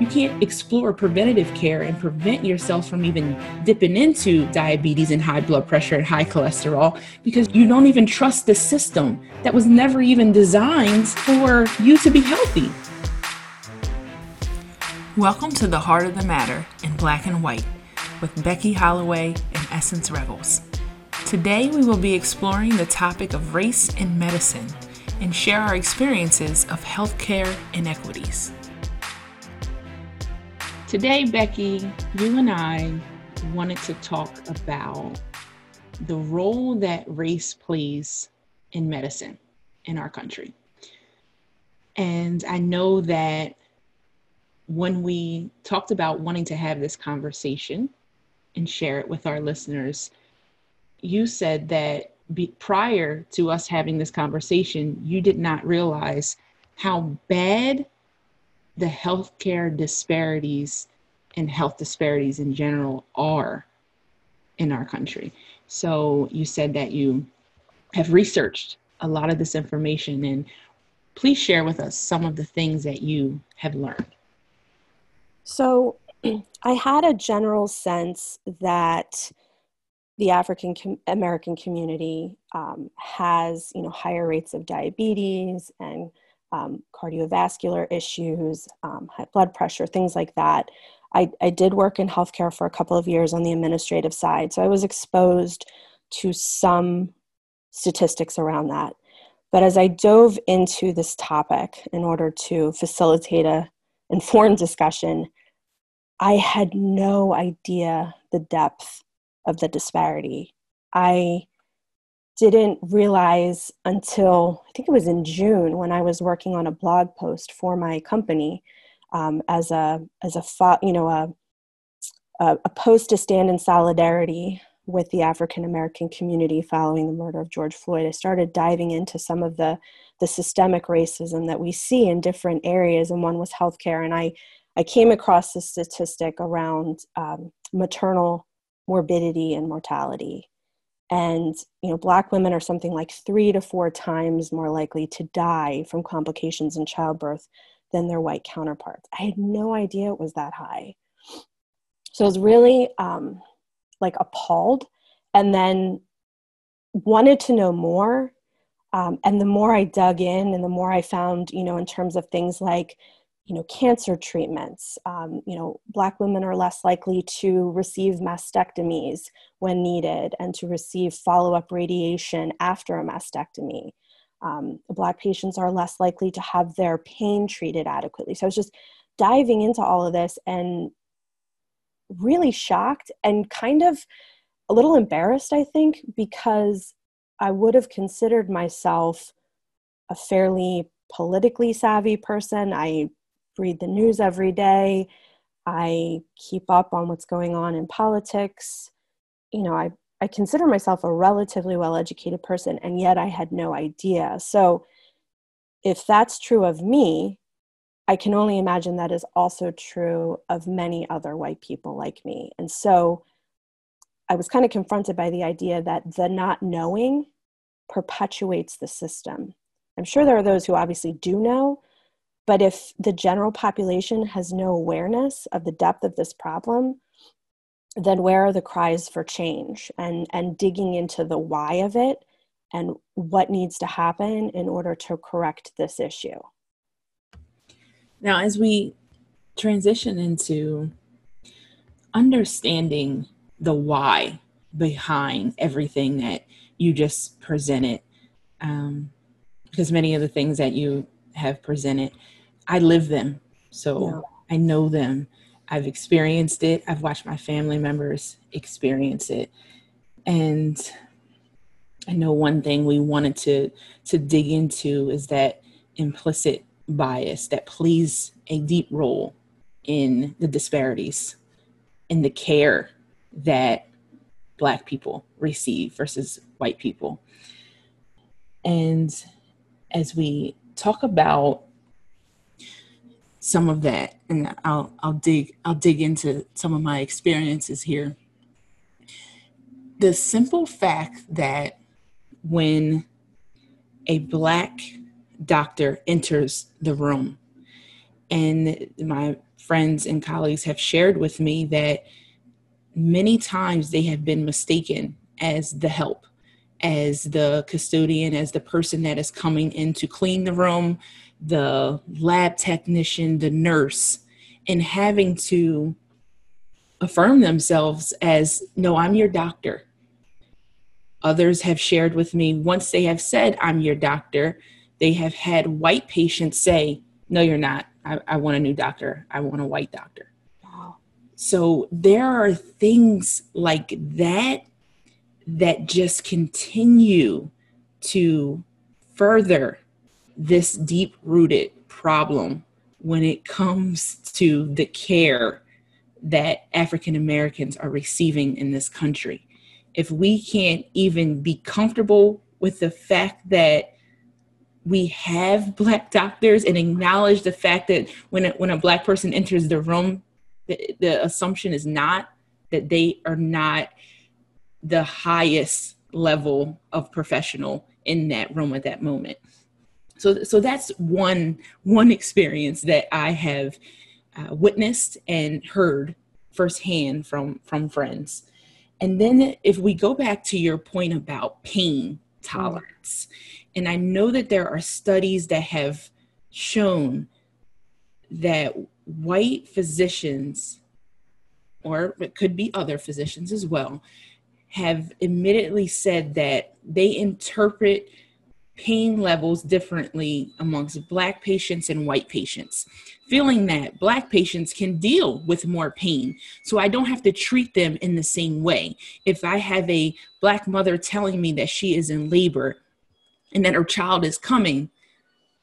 You can't explore preventative care and prevent yourself from even dipping into diabetes and high blood pressure and high cholesterol because you don't even trust the system that was never even designed for you to be healthy. Welcome to the Heart of the Matter in Black and White with Becky Holloway and Essence Rebels. Today we will be exploring the topic of race in medicine and share our experiences of healthcare inequities. Today, Becky, you and I wanted to talk about the role that race plays in medicine in our country. And I know that when we talked about wanting to have this conversation and share it with our listeners, you said that be, prior to us having this conversation, you did not realize how bad the healthcare disparities and health disparities in general are in our country. So you said that you have researched a lot of this information and please share with us some of the things that you have learned. So I had a general sense that the African American community um, has, you know, higher rates of diabetes and um, cardiovascular issues, um, high blood pressure, things like that. I, I did work in healthcare for a couple of years on the administrative side, so I was exposed to some statistics around that. But as I dove into this topic in order to facilitate a informed discussion, I had no idea the depth of the disparity. I didn't realize until I think it was in June when I was working on a blog post for my company um, as a as a you know a, a post to stand in solidarity with the African American community following the murder of George Floyd. I started diving into some of the the systemic racism that we see in different areas, and one was healthcare. And I I came across this statistic around um, maternal morbidity and mortality and you know black women are something like three to four times more likely to die from complications in childbirth than their white counterparts. I had no idea it was that high. So i was really um, like appalled. And then wanted to know more um, and the more i dug in and the more i found you know in terms of things like you know cancer treatments. Um, you know black women are less likely to receive mastectomies when needed and to receive follow-up radiation after a mastectomy. Um, black patients are less likely to have their pain treated adequately. So i was just diving into all of this and really shocked and kind of a little embarrassed i think because i would have considered myself a fairly politically savvy person. I read the news every day. I keep up on what's going on in politics. You know, I, I consider myself a relatively well educated person, and yet I had no idea. So, if that's true of me, I can only imagine that is also true of many other white people like me. And so, I was kind of confronted by the idea that the not knowing perpetuates the system. I'm sure there are those who obviously do know, but if the general population has no awareness of the depth of this problem, then where are the cries for change and, and digging into the why of it and what needs to happen in order to correct this issue? Now, as we transition into understanding the why behind everything that you just presented, um, because many of the things that you have presented I live them. So yeah. I know them. I've experienced it. I've watched my family members experience it. And I know one thing we wanted to to dig into is that implicit bias that plays a deep role in the disparities in the care that black people receive versus white people. And as we talk about some of that and I'll I'll dig I'll dig into some of my experiences here. The simple fact that when a black doctor enters the room and my friends and colleagues have shared with me that many times they have been mistaken as the help, as the custodian, as the person that is coming in to clean the room, the lab technician, the nurse, and having to affirm themselves as no, I'm your doctor. Others have shared with me once they have said, I'm your doctor, they have had white patients say, No, you're not. I, I want a new doctor. I want a white doctor. Wow. So there are things like that that just continue to further this deep rooted problem when it comes to the care that African Americans are receiving in this country. If we can't even be comfortable with the fact that we have black doctors and acknowledge the fact that when a, when a black person enters the room, the, the assumption is not that they are not the highest level of professional in that room at that moment. So, so that's one one experience that I have uh, witnessed and heard firsthand from from friends. And then if we go back to your point about pain tolerance, and I know that there are studies that have shown that white physicians, or it could be other physicians as well, have admittedly said that they interpret pain levels differently amongst black patients and white patients. Feeling that black patients can deal with more pain so i don't have to treat them in the same way. If i have a black mother telling me that she is in labor and that her child is coming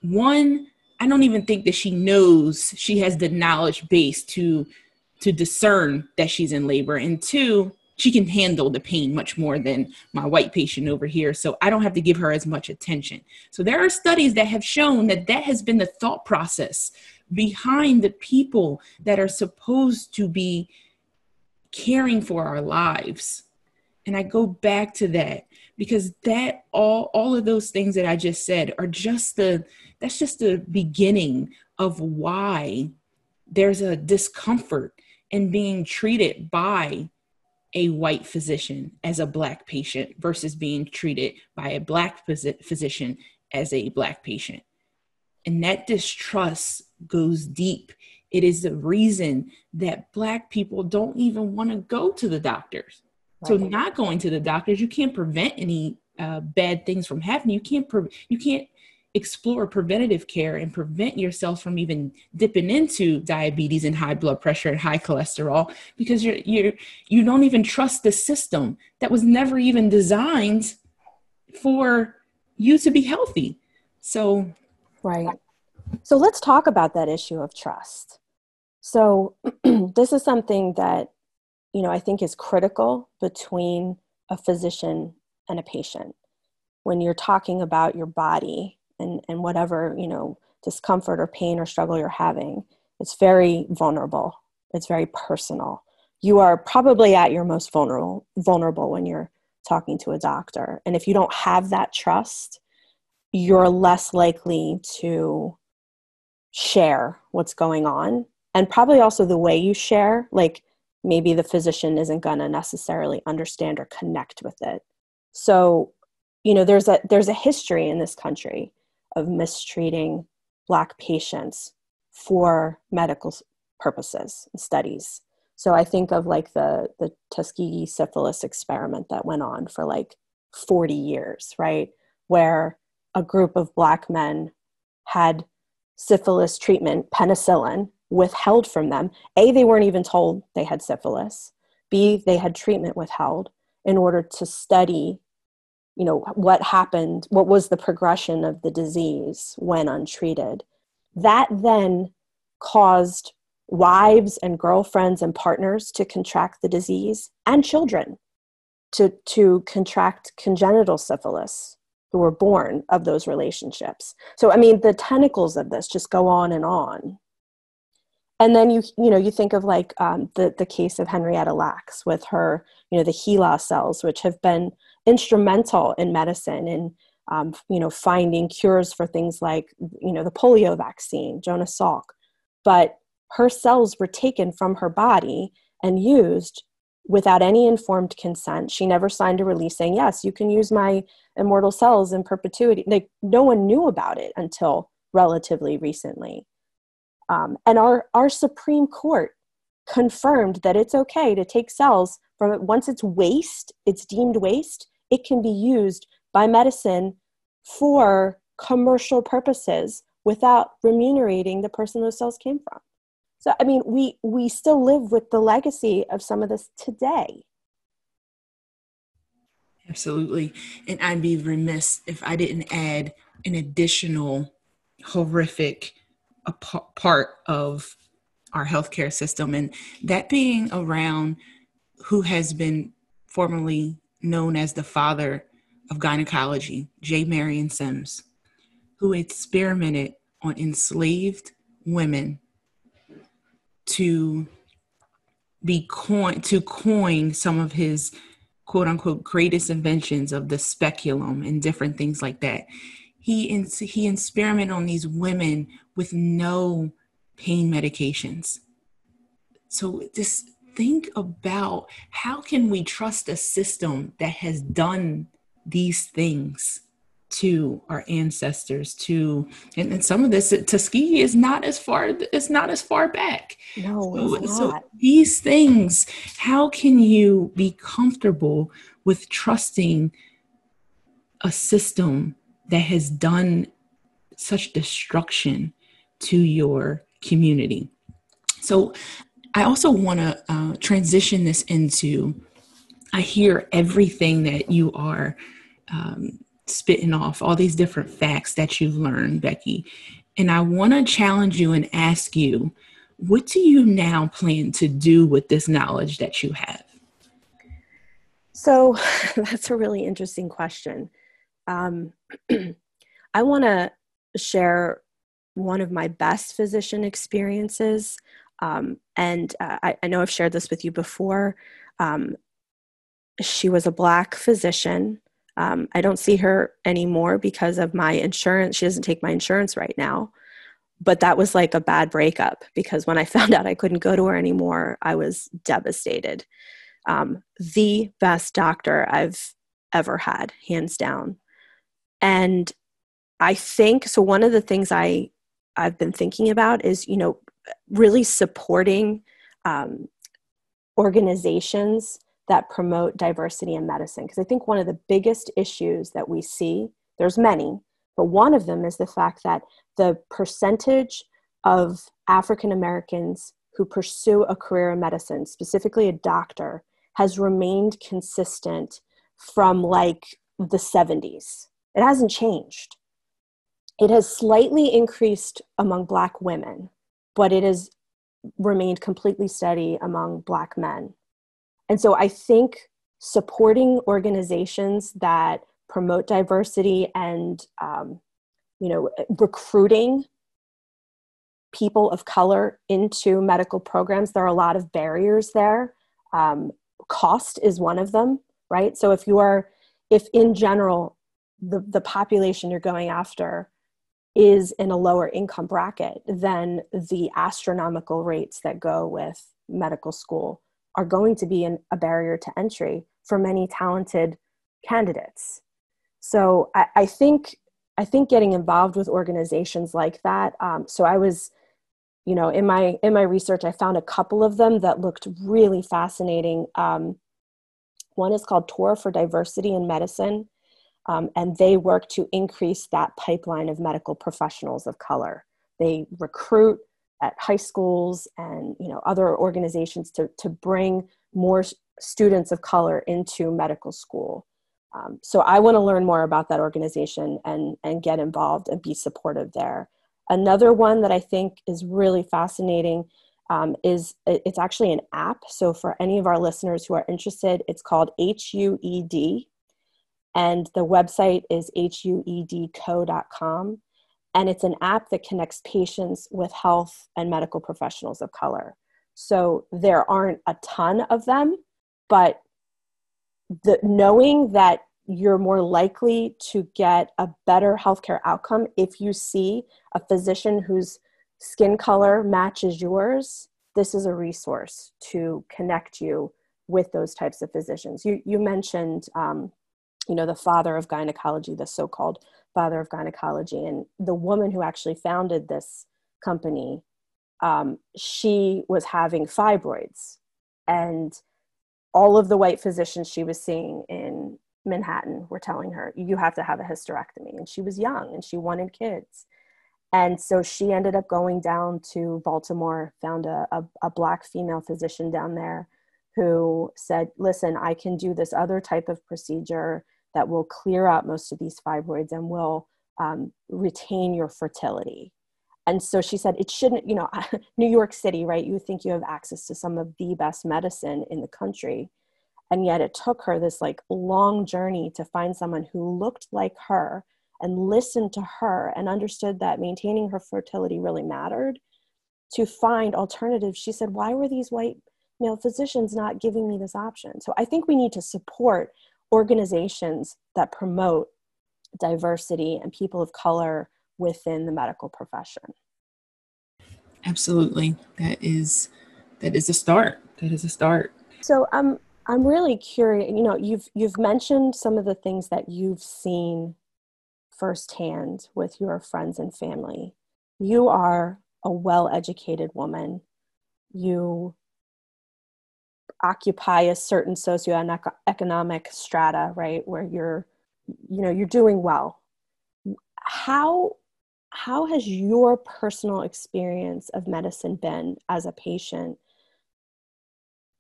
one i don't even think that she knows she has the knowledge base to to discern that she's in labor. And two she can handle the pain much more than my white patient over here so i don't have to give her as much attention. So there are studies that have shown that that has been the thought process behind the people that are supposed to be caring for our lives. And i go back to that because that all all of those things that i just said are just the that's just the beginning of why there's a discomfort in being treated by a white physician as a black patient versus being treated by a black phys- physician as a black patient. And that distrust goes deep. It is the reason that black people don't even want to go to the doctors. Right. So not going to the doctors, you can't prevent any uh, bad things from happening. You can't pre- you can't explore preventative care and prevent yourself from even dipping into diabetes and high blood pressure and high cholesterol because you're you're you don't even trust the system that was never even designed for you to be healthy. So right. So let's talk about that issue of trust. So this is something that you know i think is critical between a physician and a patient. When you're talking about your body and, and whatever, you know, discomfort or pain or struggle you're having, it's very vulnerable. It's very personal. You are probably at your most vulnerable vulnerable when you're talking to a doctor. And if you don't have that trust, you're less likely to share what's going on. And probably also the way you share, like maybe the physician isn't going to necessarily understand or connect with it. So, you know, there's a there's a history in this country of mistreating Black patients for medical purposes and studies. So I think of like the, the Tuskegee syphilis experiment that went on for like 40 years, right? Where a group of Black men had syphilis treatment, penicillin, withheld from them. A, they weren't even told they had syphilis. B, they had treatment withheld in order to study you know what happened what was the progression of the disease when untreated. That then caused wives and girlfriends and partners to contract the disease and children to, to contract congenital syphilis who were born of those relationships. So i mean the tentacles of this just go on and on. And then you you know you think of like um, the the case of henrietta lacks with her you know the HeLa cells which have been instrumental in medicine and um, you know finding cures for things like you know the polio vaccine jonas salk but her cells were taken from her body and used without any informed consent. She never signed a release saying, Yes, you can use my immortal cells in perpetuity. Like, no one knew about it until relatively recently. Um, and our, our Supreme Court confirmed that it's okay to take cells from it once it's waste, it's deemed waste, it can be used by medicine for commercial purposes without remunerating the person those cells came from. So I mean, we we still live with the legacy of some of this today. Absolutely. And I'd be remiss if I didn't add an additional horrific part of our healthcare system, and that being around who has been formerly known as the father of gynecology, J. Marion Sims, who experimented on enslaved women to be coin to coin some of his quote unquote greatest inventions of the speculum and different things like that. He he experimented on these women with no pain medications. So just think about how can we trust a system that has done these things to our ancestors to and, and some of this tuskegee is not as far it's not as far back. No so, so these things how can you be comfortable with trusting a system that has done such destruction to your community? So i also want to uh, transition this into i hear everything that you are um, spitting off all these different facts that you've learned, Becky. And I want to challenge you and ask you, what do you now plan to do with this knowledge that you have? So that's a really interesting question. Um, I want to share one of my best physician experiences. Um, and uh, I, I, know I've shared this with you before. Um, she was a Black physician um, I don't see her anymore because of my insurance. She doesn't take my insurance right now. But that was like a bad breakup because when I found out I couldn't go to her anymore, I was devastated. Um, the best doctor I've ever had, hands down. And I think so. One of the things I I've been thinking about is you know really supporting um, organizations that promote diversity in medicine. Because i think one of the biggest issues that we see there's many but one of them is the fact that the percentage of african americans who pursue a career in medicine specifically a doctor has remained consistent from like the 70s it hasn't changed. It has slightly increased among black women but it has remained completely steady among black men. And so I think supporting organizations that promote diversity and um, you know recruiting people of color into medical programs there are a lot of barriers there. Um, cost is one of them right? So if you are if in general the, the population you're going after is in a lower income bracket than the astronomical rates that go with medical school are going to be an, a barrier to entry for many talented candidates. So I, I think I think getting involved with organizations like that. Um, so I was, you know, in my in my research, I found a couple of them that looked really fascinating. Um, one is called Tour for Diversity in Medicine, um, and they work to increase that pipeline of medical professionals of color. They recruit at high schools and you know other organizations to, to bring more students of color into medical school. Um, so i want to learn more about that organization and and get involved and be supportive there. Another one that i think is really fascinating um, is it's actually an app. So for any of our listeners who are interested it's called hued and the website is huedco.com and it's an app that connects patients with health and medical professionals of color. So there aren't a ton of them, but the knowing that you're more likely to get a better healthcare outcome if you see a physician whose skin color matches yours, this is a resource to connect you with those types of physicians. You, you mentioned, um, you know, the father of gynecology, the so-called father of gynecology, and the woman who actually founded this company, um, she was having fibroids, and all of the white physicians she was seeing in Manhattan were telling her, you have to have a hysterectomy. And she was young and she wanted kids. And so she ended up going down to Baltimore, found a, a, a, black female physician down there who said, Listen, I can do this other type of procedure that will clear out most of these fibroids and will um, retain your fertility. And so she said, It shouldn't, you know, New York City, right? You think you have access to some of the best medicine in the country. And yet it took her this like long journey to find someone who looked like her and listened to her and understood that maintaining her fertility really mattered to find alternatives she said why were these white male physicians not giving me this option so i think we need to support organizations that promote diversity and people of color within the medical profession absolutely that is that is a start that is a start so um i'm really curious you know you've you've mentioned some of the things that you've seen firsthand with your friends and family. You are a well educated woman. You occupy a certain socioeconomic strata, right, where you're, you know, you're doing well. How how has your personal experience of medicine been as a patient?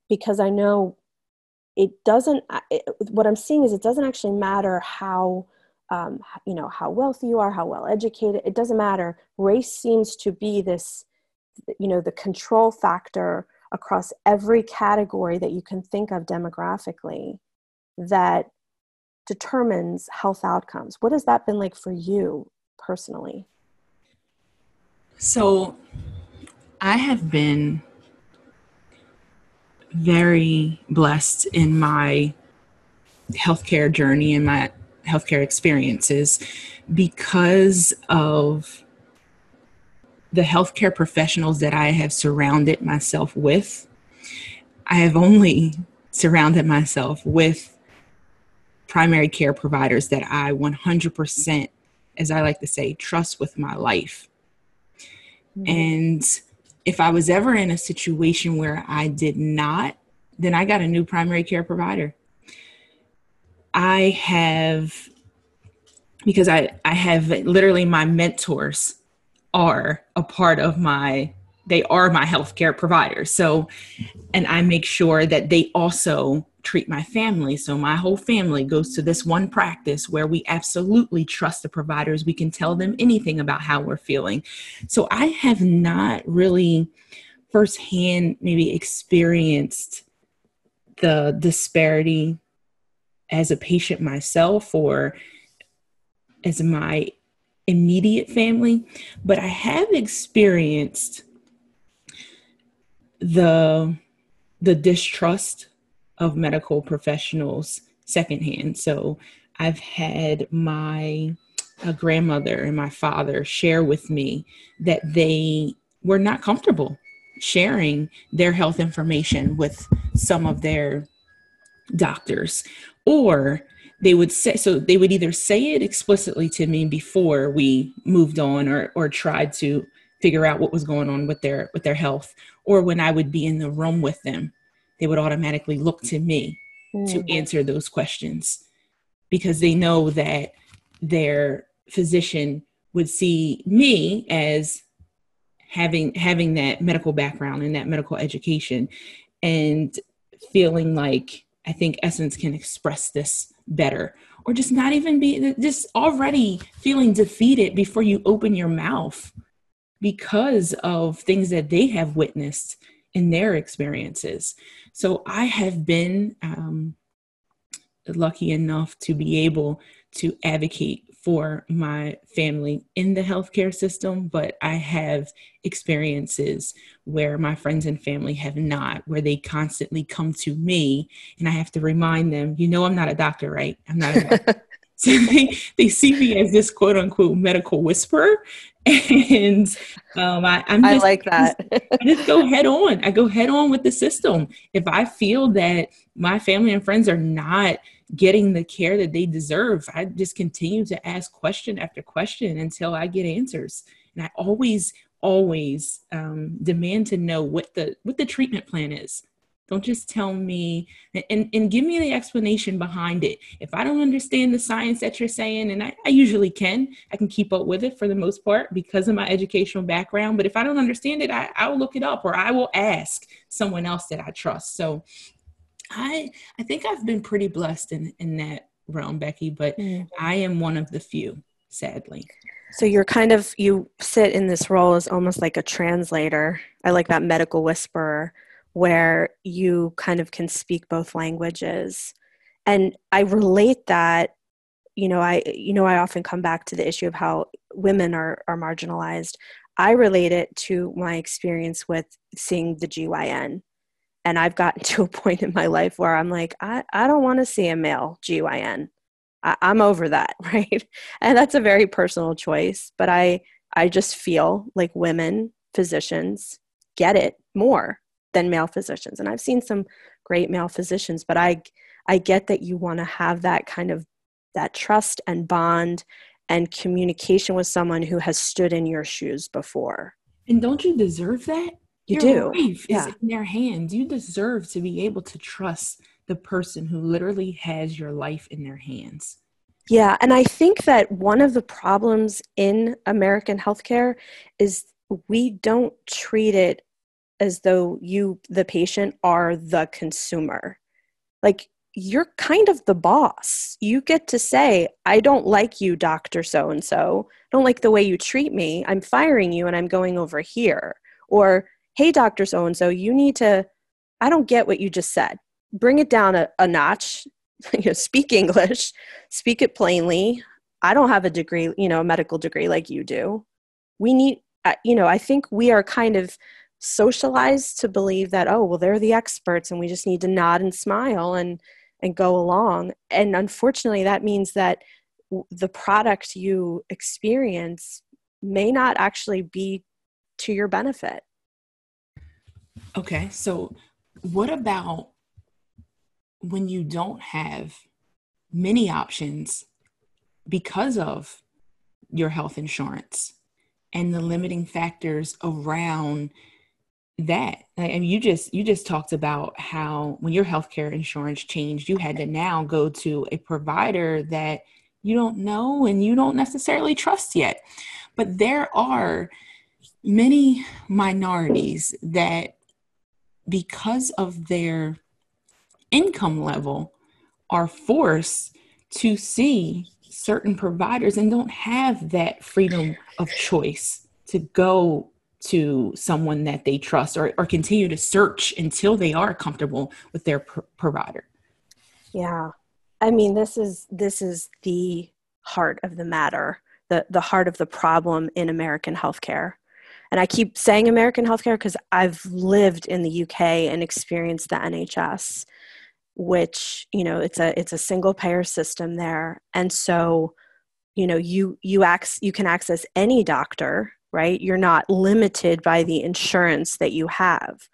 Because I know it doesn't. It, what I'm seeing is it doesn't actually matter how um, you know how wealthy you are how well educated it doesn't matter race seems to be this you know the control factor across every category that you can think of demographically that determines health outcomes. What has that been like for you personally? So i have been very blessed in my healthcare journey and my healthcare experiences because of the healthcare professionals that I have surrounded myself with. I have only surrounded myself with primary care providers that I 100%, as I like to say, trust with my life. Mm-hmm. And if I was ever in a situation where I did not, then I got a new primary care provider. I have because I I have literally my mentors are a part of my they are my healthcare providers. So and I make sure that they also treat my family. So my whole family goes to this one practice where we absolutely trust the providers. We can tell them anything about how we're feeling. So I have not really firsthand maybe experienced the disparity as a patient myself or as my immediate family, but I have experienced the the distrust of medical professionals secondhand. So I've had my grandmother and my father share with me that they were not comfortable sharing their health information with some of their doctors or they would say so they would either say it explicitly to me before we moved on or or tried to figure out what was going on with their with their health or when i would be in the room with them they would automatically look to me mm. to answer those questions because they know that their physician would see me as having having that medical background and that medical education and feeling like I think Essence can express this better. Or just not even be just already feeling defeated before you open your mouth because of things that they have witnessed in their experiences. So I have been um, lucky enough to be able to advocate for my family in the healthcare system, but I have experiences where my friends and family have not, where they constantly come to me and I have to remind them, you know, I'm not a doctor, right? I'm not a doctor. so they, they see me as this quote unquote medical whisperer. And um, I, am I like that. I just go head on. I go head on with the system. If I feel that my family and friends are not getting the care that they deserve, I just continue to ask question after question until I get answers. And I always, always um, demand to know what the what the treatment plan is. Don't just tell me and, and give me the explanation behind it. If I don't understand the science that you're saying, and I, I, usually can, I can keep up with it for the most part because of my educational background. But if I don't understand it, I, I'll look it up or I will ask someone else that I trust. So I I think I've been pretty blessed in, in that realm, Becky, but mm. I am one of the few, sadly. So you're kind of you sit in this role as almost like a translator. I like that medical whisperer where you kind of can speak both languages. And i relate that you know i you know i often come back to the issue of how women are are marginalized. I relate it to my experience with seeing the gyn and i've gotten to a point in my life where i'm like i, I don't want to see a male gyn I, i'm over that right? And that's a very personal choice but i i just feel like women physicians get it more than male physicians. And i've seen some great male physicians but i i get that you want to have that kind of that trust and bond and communication with someone who has stood in your shoes before. And don't you deserve that? You your do. life yeah. is in their hands you deserve to be able to trust the person who literally has your life in their hands. Yeah and i think that one of the problems in american healthcare is we don't treat it as though you, the patient, are the consumer. Like you're kind of the boss. You get to say, I don't like you, Dr. So and so. don't like the way you treat me. I'm firing you and I'm going over here. Or, hey, Dr. So and so, you need to, I don't get what you just said. Bring it down a, a notch. you know, speak English, speak it plainly. I don't have a degree, you know, a medical degree like you do. We need, uh, you know, I think we are kind of socialized to believe that oh well they're the experts and we just need to nod and smile and and go along. And unfortunately that means that the product you experience may not actually be to your benefit. Okay so what about when you don't have many options because of your health insurance and the limiting factors around that. And you just you just talked about how when your healthcare insurance changed you had to now go to a provider that you don't know and you don't necessarily trust yet. But there are many minorities that because of their income level are forced to see certain providers and don't have that freedom of choice to go to someone that they trust or, or continue to search until they are comfortable with their pr- provider. Yeah. I mean this is this is the heart of the matter the the heart of the problem in american healthcare. And i keep saying american healthcare because i've lived in the uk and experienced the nhs which you know it's a it's a single payer system there. And so you know you you ac- you can access any doctor right? You're not limited by the insurance that you have.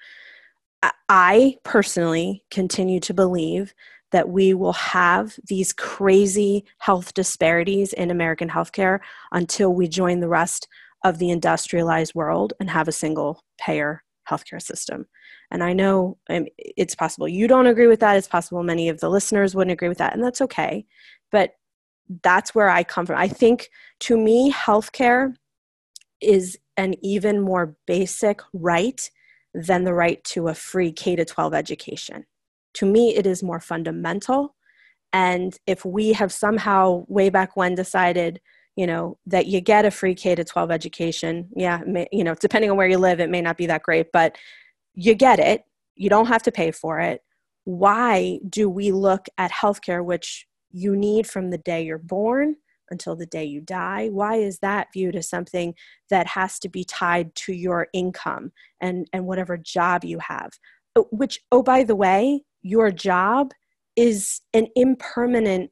I personally continue to believe that we will have these crazy health disparities in American healthcare until we join the rest of the industrialized world and have a single payer healthcare system. And I know um, it's possible you don't agree with that. It's possible many of the listeners wouldn't agree with that, and that's okay. But that's where I come from. I think to me, healthcare is an even more basic right than the right to a free K to 12 education. To me, it is more fundamental. And if we have somehow, way back when, decided, you know, that you get a free K to 12 education, yeah, may, you know, depending on where you live, it may not be that great, but you get it. You don't have to pay for it. Why do we look at healthcare, which you need from the day you're born until the day you die? Why is that viewed as something that has to be tied to your income and, and whatever job you have? Uh, which, oh, by the way, your job is an impermanent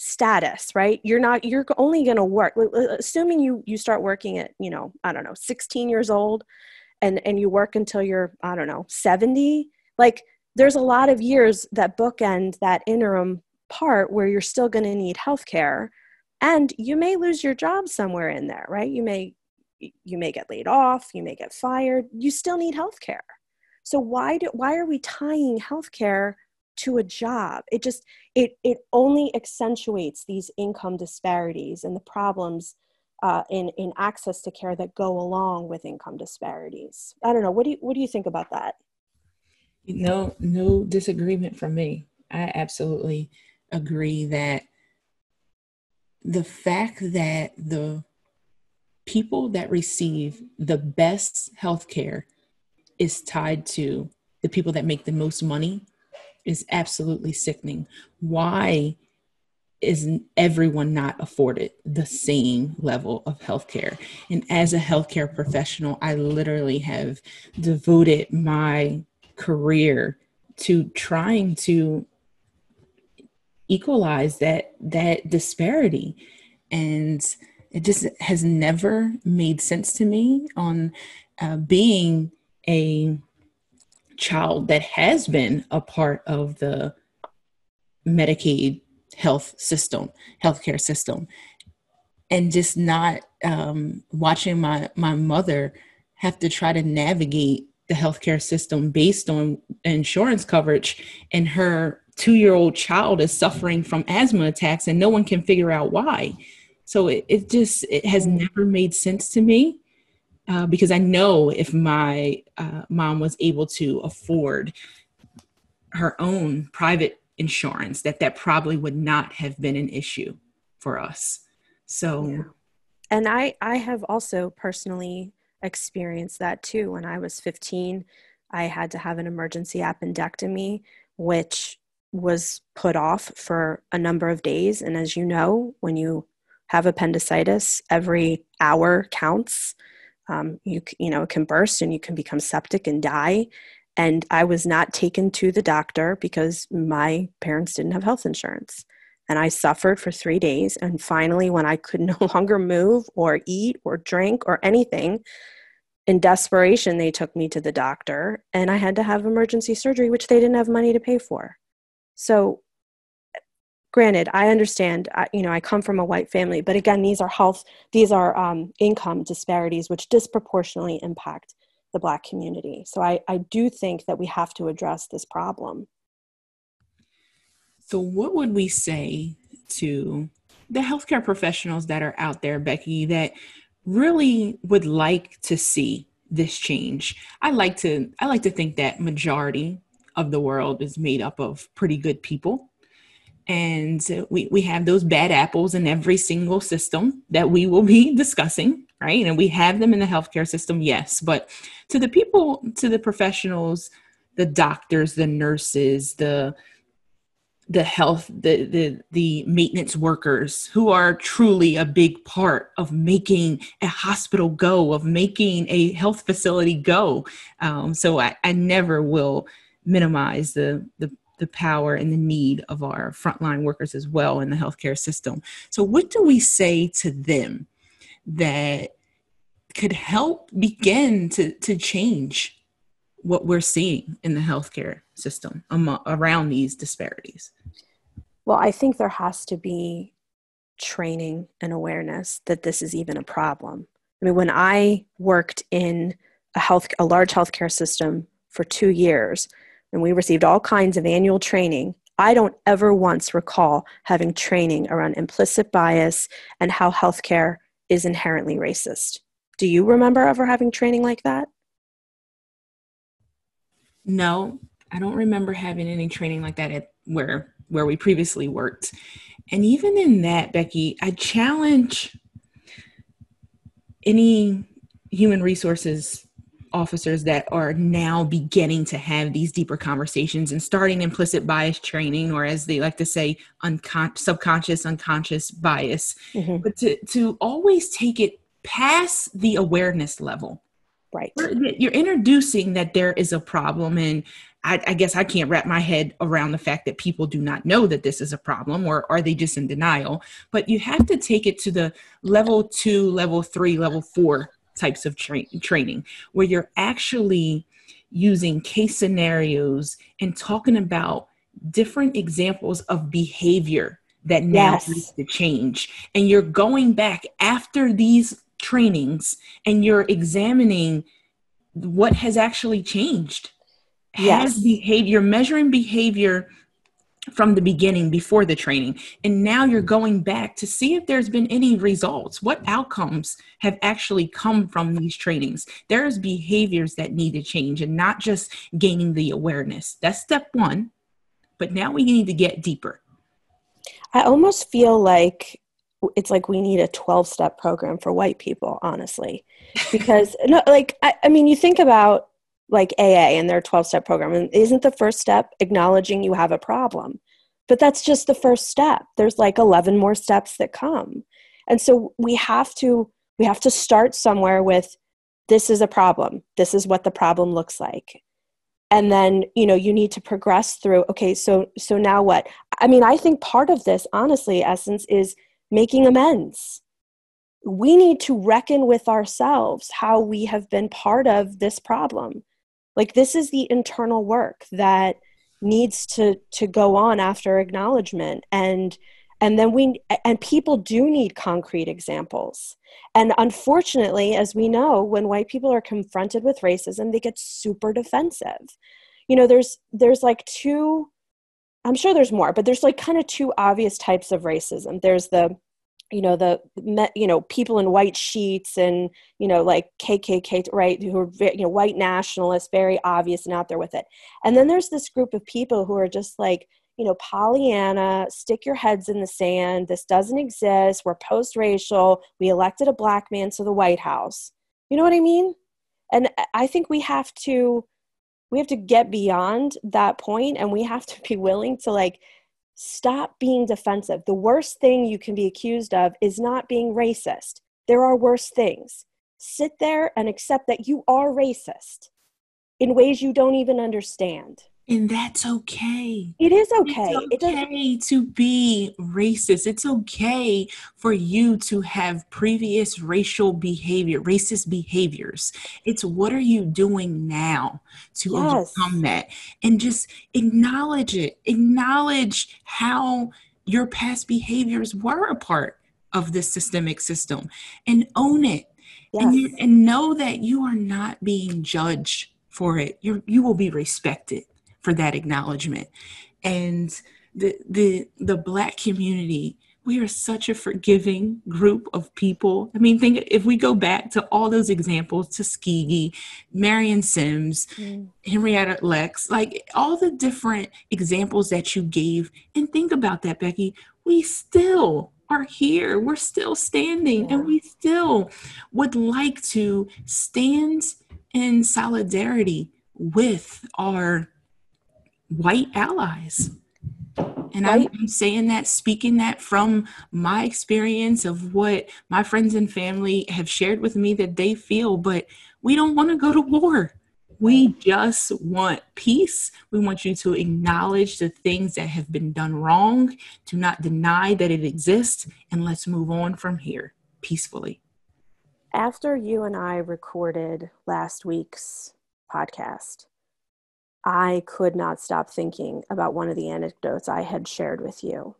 status right you're not you're only going to work assuming you you start working at you know i don't know 16 years old and and you work until you're i don't know 70 like there's a lot of years that bookend that interim part where you're still going to need health care and you may lose your job somewhere in there right? You may you may get laid off you may get fired. You still need health care so why do why are we tying health care to a job? It just it it only accentuates these income disparities and the problems uh, in in access to care that go along with income disparities. I don't know. What do you what do you think about that? No no disagreement from me. I absolutely agree that the fact that the people that receive the best health care is tied to the people that make the most money is absolutely sickening. Why is everyone not afforded the same level of healthcare? And as a healthcare professional, I literally have devoted my career to trying to equalize that that disparity. And it just has never made sense to me on uh, being a child that has been a part of the Medicaid health system, healthcare system, and just not um, watching my my mother have to try to navigate the healthcare system based on insurance coverage, and her two year old child is suffering from asthma attacks, and no one can figure out why. So it, it just it has never made sense to me uh, because I know if my uh, mom was able to afford her own private insurance, that that probably would not have been an issue for us. So, yeah. and I I have also personally experienced that too. When I was 15, I had to have an emergency appendectomy, which was put off for a number of days. And as you know, when you have appendicitis, every hour counts. Um, you you know it can burst and you can become septic and die. And i was not taken to the doctor because my parents didn't have health insurance. And i suffered for three days. And finally when i could no longer move or eat or drink or anything in desperation they took me to the doctor. And i had to have emergency surgery which they didn't have money to pay for so granted i understand I, you know i come from a white family but again these are health these are um, income disparities which disproportionately impact the black community. So I, I do think that we have to address this problem. So what would we say to the healthcare professionals that are out there becky that really would like to see this change? I like to i like to think that majority of the world is made up of pretty good people and we, we have those bad apples in every single system that we will be discussing, right? And we have them in the healthcare system, yes. But to the people, to the professionals, the doctors, the nurses, the the health the, the the maintenance workers who are truly a big part of making a hospital go of making a health facility go um, so I, I never will minimize the the the power and the need of our frontline workers as well in the healthcare system. So, what do we say to them that could help begin to, to change what we're seeing in the healthcare system among, around these disparities? Well, I think there has to be training and awareness that this is even a problem. I mean, when I worked in a health, a large healthcare system for two years, and we received all kinds of annual training. I don't ever once recall having training around implicit bias and how healthcare is inherently racist. Do you remember ever having training like that? No, I don't remember having any training like that at where where we previously worked. And even in that, Becky, I challenge any human resources officers that are now beginning to have these deeper conversations and starting implicit bias training or as they like to say uncon- subconscious unconscious bias mm-hmm. but to, to always take it past the awareness level right you're, introducing that there is a problem and I, I, guess I can't wrap my head around the fact that people do not know that this is a problem, or are they just in denial? But you have to take it to the level two, level three, level four types of tra- training where you're actually using case scenarios and talking about different examples of behavior that now yes. needs to change. And you're going back after these trainings and you're examining what has actually changed. Yes. Has behavior, you're measuring behavior from the beginning before the training. And now you're going back to see if there's been any results. What outcomes have actually come from these trainings? There's behaviors that need to change and not just gaining the awareness. That's step one. But now we need to get deeper. I almost feel like it's like we need a 12 step program for white people, honestly. Because, no, like, I, I mean, you think about like AA and their 12 step program. And isn't the first step acknowledging you have a problem? But that's just the first step. There's like 11 more steps that come. And so we have to we have to start somewhere with this is a problem. This is what the problem looks like. And then, you know, you need to progress through okay, so so now what? I mean, I think part of this honestly essence is making amends we need to reckon with ourselves how we have been part of this problem like this is the internal work that needs to to go on after acknowledgement. And and then we and people do need concrete examples. And unfortunately as we know when white people are confronted with racism they get super defensive. You know there's there's like two i'm sure there's more but there's like kind of two obvious types of racism. There's the you know the you know people in white sheets and you know like KKK right who are you know white nationalists very obvious and out there with it. And then there's this group of people who are just like you know Pollyanna stick your heads in the sand this doesn't exist we're post racial we elected a black man to the White House. You know what I mean? And I think we have to we have to get beyond that point and we have to be willing to like Stop being defensive. The worst thing you can be accused of is not being racist. There are worse things. Sit there and accept that you are racist in ways you don't even understand. And that's okay. It is okay. It's okay it to be racist. It's okay for you to have previous racial behavior, racist behaviors. It's what are you doing now to yes. overcome that? And just acknowledge it. Acknowledge how your past behaviors were a part of this systemic system and own it. Yes. And, you, and know that you are not being judged for it. you you will be respected for that acknowledgement. And the the the black community we are such a forgiving group of people. I mean, think if we go back to all those examples Tuskegee, Marion Sims, mm. Henrietta Lacks, like all the different examples that you gave, and think about that, Becky. We still are here. We're still standing, yeah. and we still would like to stand in solidarity with our white allies. And I'm, I'm, saying that, speaking that from my experience of what my friends and family have shared with me that they feel, but we don't want to go to war. We just want peace. We want you to acknowledge the things that have been done wrong, to not deny that it exists, and let's move on from here peacefully. After you and I recorded last week's podcast, I could not stop thinking about one of the anecdotes I had shared with you.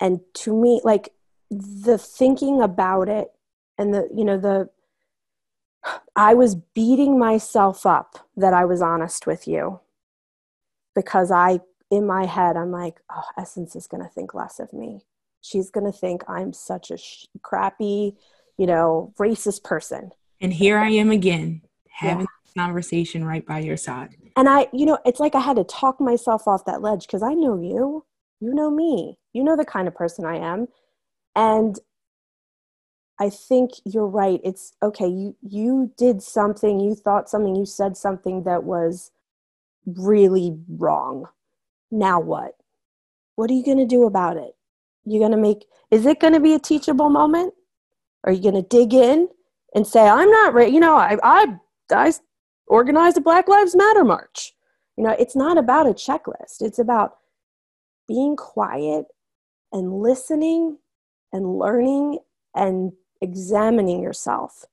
And to me, like the thinking about it and the, you know, the, I was beating myself up that I was honest with you because I, in my head, I'm like, oh, Essence is going to think less of me. She's going to think I'm such a sh- crappy, you know, racist person. And here I am again having. Conversation right by your side and I, you know, it's like I had to talk myself off that ledge because I know you, you know me, you know the kind of person I am. And I think you're right. It's okay. You, you did something, you thought something, you said something that was really wrong. Now what? What are you going to do about it? You're going to make, is it going to be a teachable moment? Are you going to dig in and say, I'm not, right? You know, I, I, I organize a Black Lives Matter march. You know, it's not about a checklist, it's about being quiet and listening and learning and examining yourself.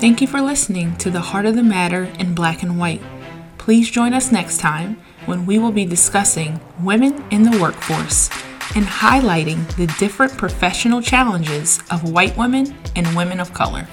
Thank you for listening to The Heart of the Matter in Black and White. Please join us next time when we will be discussing women in the workforce and highlighting the different professional challenges of white women and women of color.